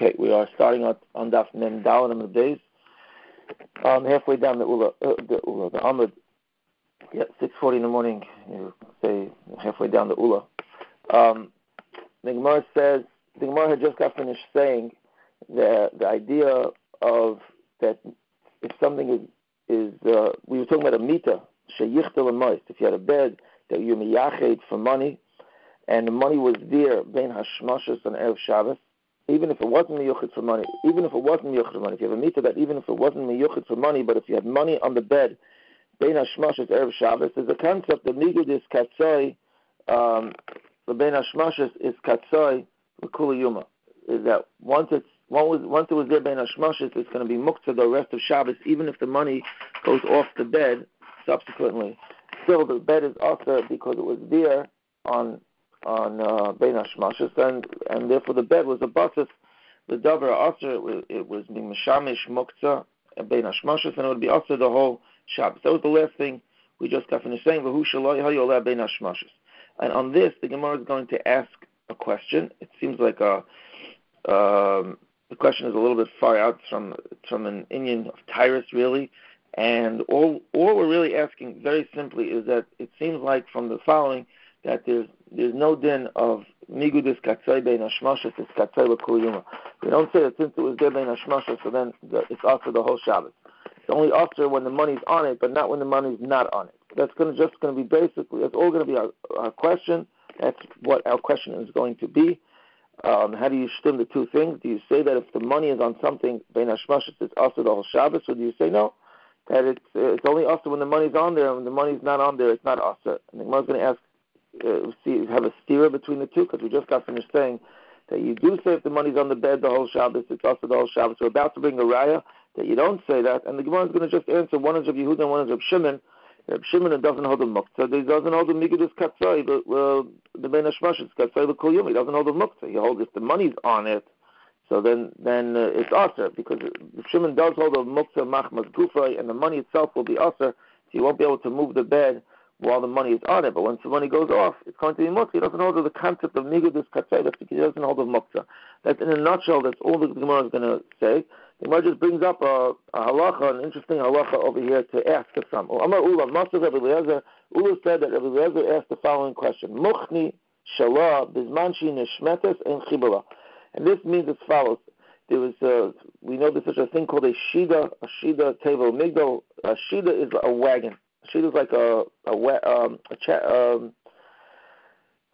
Okay, we are starting on, on Daf Mem Dalan the days. Um, halfway down the Ula, uh, the Ula, the Ahmed. Yeah, six forty in the morning. You say halfway down the Ula. Um, the Gemara says the Gemara had just got finished saying that the idea of that if something is is uh, we were talking about a mita sheyichtel moist. If you had a bed that you miyached for money, and the money was there bein hashmashas and erev Shabbos, even if it wasn't miyuchid for money, even if it wasn't miyuchid for money, if you have a mitzvah that even if it wasn't miyuchid for money, but if you had money on the bed, bein hashmashas erev Shabbos, there's a concept that migud is katzoi, um, the bein hashmashas is katzoi yuma. Is that once it's once it was there bein hashmashas, it's going to be muktzah the rest of Shabbos, even if the money goes off the bed subsequently. Still, the bed is also because it was there on on uh, Bein and and therefore the bed was a basis. The davar also it was being mishamish muktzah Bein Hashmashis, and it would be also the whole Shabbos. That was the last thing we just got finished saying. V'hu shaloi hayolah Bein Hashmashis. And on this, the Gemara is going to ask a question. It seems like a um, the question is a little bit far out from from an Indian of Tyrus, really. And all all we're really asking, very simply, is that it seems like from the following that there's there's no din of migudis katzai bein hashmashas is katzai l'kuliyuma. We don't say that since it was there bein hashmashas, so then it's also the whole Shabbos. It's only also when the money's on it, but not when the money's not on it. That's going to just going to be basically. That's all going to be our, our question. That's what our question is going to be. Um, how do you stem the two things? Do you say that if the money is on something bein hashmashas, it's also the whole Shabbos, or do you say no? That it's it's only also when the money's on there, and when the money's not on there, it's not also. And the Gemara's going to ask uh, have a steer between the two because we just got finished saying that you do say if the money's on the bed the whole Shabbos, it's also the whole Shabbos. We're about to bring a raya that you don't say that, and the Gemara is going to just answer one is of Yehuda and one is of Shimon. Reb Shimon doesn't hold the muktzah. He doesn't hold the migadus katzai, but well, the ben hashmash is katzai the kol He doesn't hold the muktzah. He holds if the money's on it, so then then uh, it's aser because Shimon does hold a muktzah machmas gufay, and the money itself will be aser. So you won't be able to move the bed while the money is on it. But once the money goes off, it's going to be muktzah. He doesn't hold the concept of nigudus. That's because he doesn't hold of muktzah. That's in a nutshell. That's all the Gemara is going to say. The Gemara just brings up a, a halacha, an interesting halacha over here to ask us from. Amar Ula, Master Rabbi Eliezer, Ula said that Rabbi Eliezer asked the following question: Muchni shalah bizmanshi neshmetes and chibala. And this means as follows. There was, uh, we know there's such a thing called a shida, a shida table migdal. A shida is a wagon she was like a a um a cha- um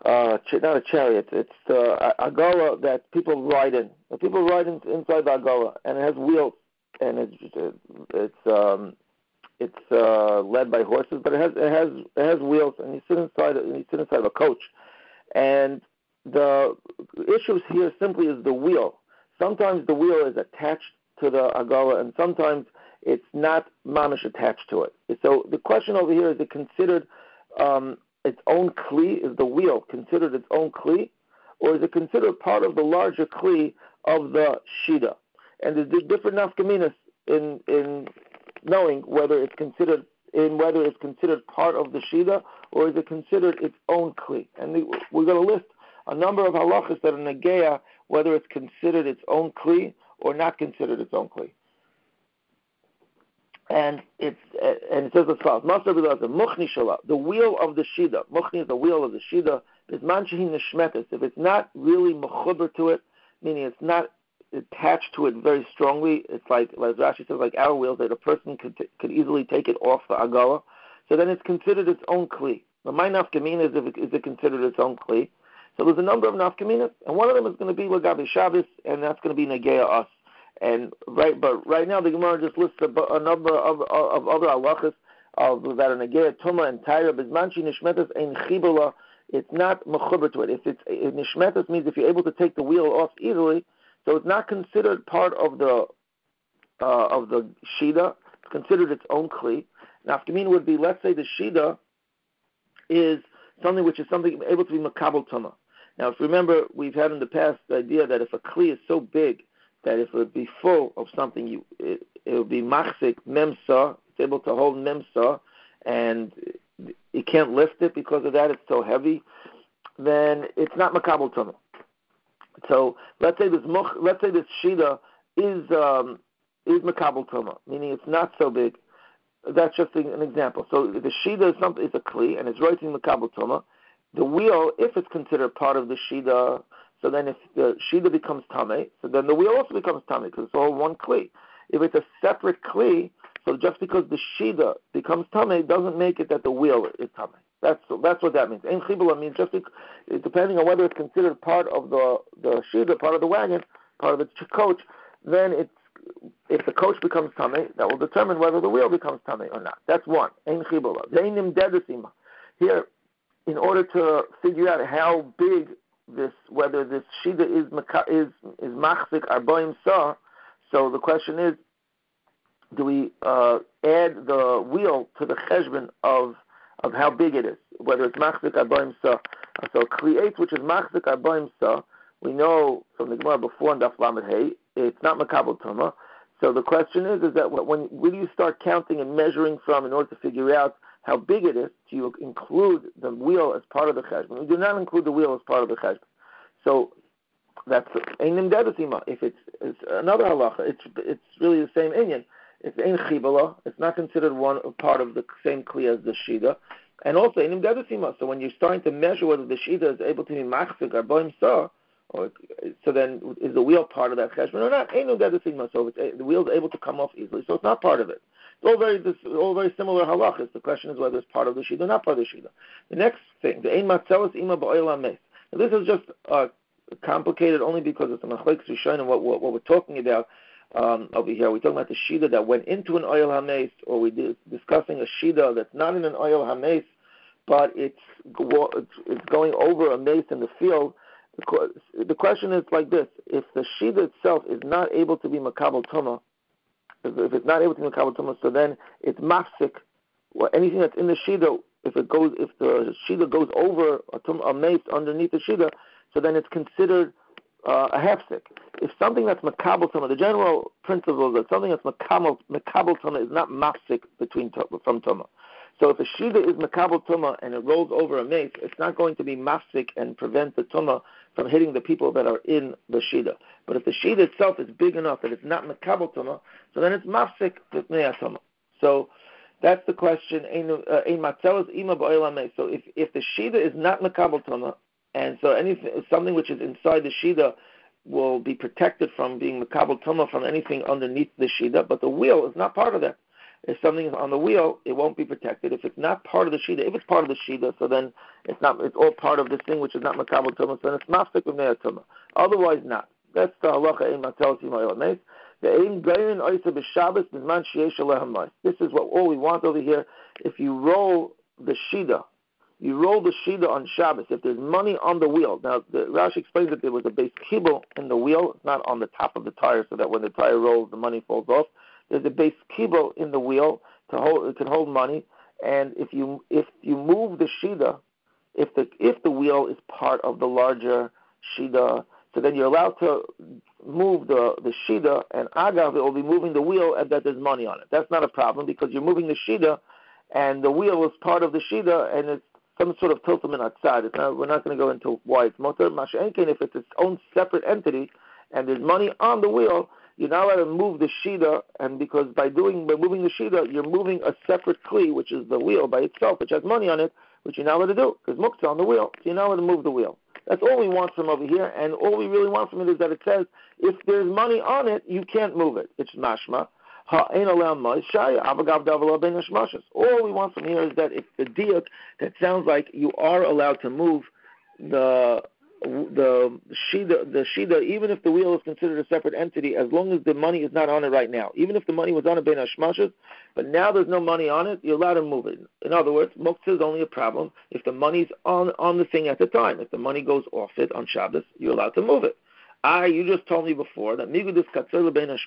uh not a chariot. It's uh, a agala that people ride in. The people ride in, inside the agala, and it has wheels, and it's it's um it's uh led by horses, but it has it has it has wheels, and you sit inside and you sit inside a coach, and the issues here simply is the wheel. Sometimes the wheel is attached to the agala, and sometimes it's not mamish attached to it. So the question over here is it considered um, its own kli? Is the wheel considered its own kli, or is it considered part of the larger kli of the shida? And there's different nafkaminas in in knowing whether it's considered in whether it's considered part of the shida or is it considered its own kli. And we're going to list a number of halachas that are negeya whether it's considered its own kli or not considered its own kli and uh, and it says as follows: Master Muchni the wheel of the shida. Muchni is the wheel of the shida. Is manchahin neshmetes. If it's not really mechuber to it, meaning it's not attached to it very strongly, it's like as Rashi says, like our wheels that a person could t- could easily take it off the agala. So then it's considered its own kli. But my nafkamina is if it, is it considered its own kli. So there's a number of nafkaminas, and one of them is going to be lagabi Shabbos, and that's going to be negeya us. And right, but right now the Gemara just lists a, a number of, of, of other halachas of that are negaya tuma and tyra bizmanchi nishmetas ein chibula. It's not mechuber to it. If it's if nishmetas means if you're able to take the wheel off easily, so it's not considered part of the uh, of the shida. It's considered its own kli. Nafkamin would be, let's say, the shida is something which is something able to be makabel tuma. Now, if you remember, we've had in the past the idea that if a kli is so big that if it would be full of something, you it, it would be machzik memsa. It's able to hold memsa, and you can't lift it because of that. It's so heavy. Then it's not makabel tumah. So let's say this let's say this shida is um, is makabel tuma, meaning it's not so big. That's just an example. So the shida is something is a kli and it's writing makabel tuma. The wheel, if it's considered part of the shida, so then if the shida becomes tame, so then the wheel also becomes tame because it's all one kli. If it's a separate kli, so just because the shida becomes tame doesn't make it that the wheel is tame. That's that's what that means. Ein chibula means just depending on whether it's considered part of the the shida, part of the wagon, part of the coach, then it's if the coach becomes tame, that will determine whether the wheel becomes tame or not. That's one. Ein chibula. Here, in order to figure out how big this, whether this shida is is is machzik arboim sa, so the question is, do we uh, add the wheel to the cheshbon of of how big it is, whether it's machzik arboim sa. So create, which is machzik arboim sa, we know from the Gemara before in Daf Lamed Hey, it's not makabel tuma. So the question is, is that when when do you start counting and measuring from in order to figure out how big it is? Do you include the wheel as part of the cheshbon? We do not include the wheel as part of the cheshbon. So that's einim dedasima. If it's, it's another halacha, it's it's really the same inyan. It's ein chibala. It's not considered one part of the same kli as the shida, and also einim dedasima. So when you're starting to measure whether the shida is able to be machzik or boim sa, or so then is the wheel part of that cheshbon or not? Einim dedasima. So it's, the wheel is able to come off easily, so it's not part of it. It's all very this, all very similar halachas. The question is whether it's part of the shida or not part of the shida. The next thing, the ein matzelis ima ba'olam mes. This is just uh, complicated only because it's a machlekes rishonim. What, what what we're talking about um, over here, we're talking about the shida that went into an ohel hames, or we are discussing a shida that's not in an ohel hames, but it's it's going over a mace in the field. The question is like this: If the shida itself is not able to be makabel tuma, if, it's not able to be makabel tuma, so then it's mafsik. Well, anything that's in the shida, if it goes, if the shida goes over a, tum, a mace underneath the shida, so then it's considered uh, a hefsek. If something that's makabel tuma, the general principle is that something that's makabel makabel is not mafsik between from tuma. So if a shida is makabel tuma and it rolls over a mace, it's not going to be mafsik and prevent the tuma from hitting the people that are in the shida. But if the shida itself is big enough that it's not makabel tuma, so then it's mafsik tuma. So that's the question. Uh, so if if the shida is not makabel tuma, and so anything something which is inside the shida will be protected from being makabel tuma from anything underneath the shida, but the wheel is not part of that. If something is on the wheel, it won't be protected. If it's not part of the shida, if it's part of the shida, so then it's not. It's all part of this thing which is not makabel tuma. So then it's mafsik with tuma. Otherwise, not. That's the halacha in matel timayel the aim gayin oisa b'Shabbos b'zman sheyesh This is what all we want over here. If you roll the shida you roll the shida on Shabbos. If there's money on the wheel, now the Rashi explains that there was a beis kibbul in the wheel. It's not on the top of the tire, so that when the tire rolls, the money falls off. There's a beis kibbul in the wheel to hold. It can hold money, and if you if you move the shida, if the if the wheel is part of the larger shida, so then you're allowed to move the the shida, and agav it will be moving the wheel, and that there's money on it. That's not a problem because you're moving the shida, and the wheel is part of the shida, and it's some sort of tiltamin outside. It's not, we're not going to go into why it's mutar. Masha'enkin, if it's its own separate entity and there's money on the wheel, you're not allowed to move the shida, and because by doing by moving the shida, you're moving a separate kli, which is the wheel by itself, which has money on it, which you're not allowed to do because muktzah on the wheel, so you're not allowed to move the wheel. That's all we want from over here, and all we really want from it is that it says if there's money on it, you can't move it. It's mashma. All we want from here is that if the diuk that sounds like you are allowed to move the the shida the shida even if the wheel is considered a separate entity as long as the money is not on it right now. Even if the money was on it ben hashmashas but now there's no money on it you're allowed to move it. In other words muktzah is only a problem if the money's on on the thing at the time. If the money goes off it on Shabbos you're allowed to move it. I, you just told me before that migudis katzela ben is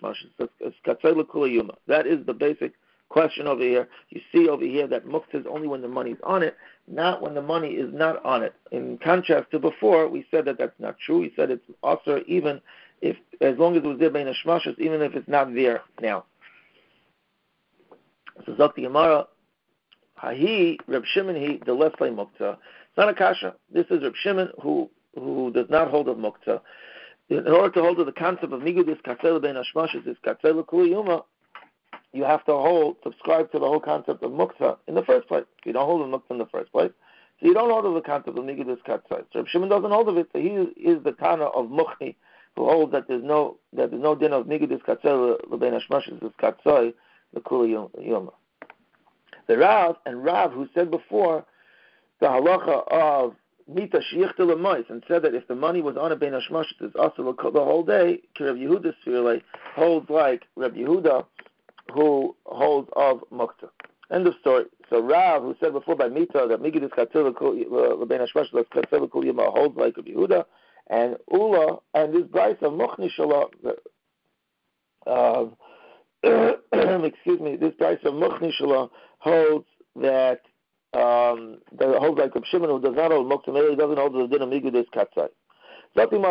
katzela kulayuma. That is the basic question over here. You see over here that muktzah is only when the money is on it, not when the money is not on it. In contrast to before, we said that that's not true. We said it's also even if, as long as it was there ben even if it's not there now. So Zakti Gemara, Hahi Reb Shimon he the less muktzah. It's not a kasha. This is Reb Shimon who who does not hold of muktzah. in order to hold to the concept of nigudis katzel ben hashmashis is katzel yuma, you have to hold, subscribe to the whole concept of muktzah in the first place. You don't hold the muktzah in the first place, so you don't hold the concept of nigudis katzel. So Shimon doesn't hold of it. So he is the Tana of Muchni, who holds that there's no that there's no din of nigudis katzel ben hashmashis is katzel the kuli yuma. The Rav and Rav who said before the halacha of mita shichta and said that if the money was on a ben hashmash, it's also the whole day. Rav Yehuda Sfirle holds like Rav Yehuda, who holds of muktzah. End of story. So Rav, who said before by mita that migidus katzil ben hashmash katzil kol yima holds like Rav Yehuda, and Ula and this price of muchni shala. Uh, excuse me, this price of muchni holds that um, that holds like of Shimon who does not hold Moktzim, he doesn't hold the din of Migudis Katzai.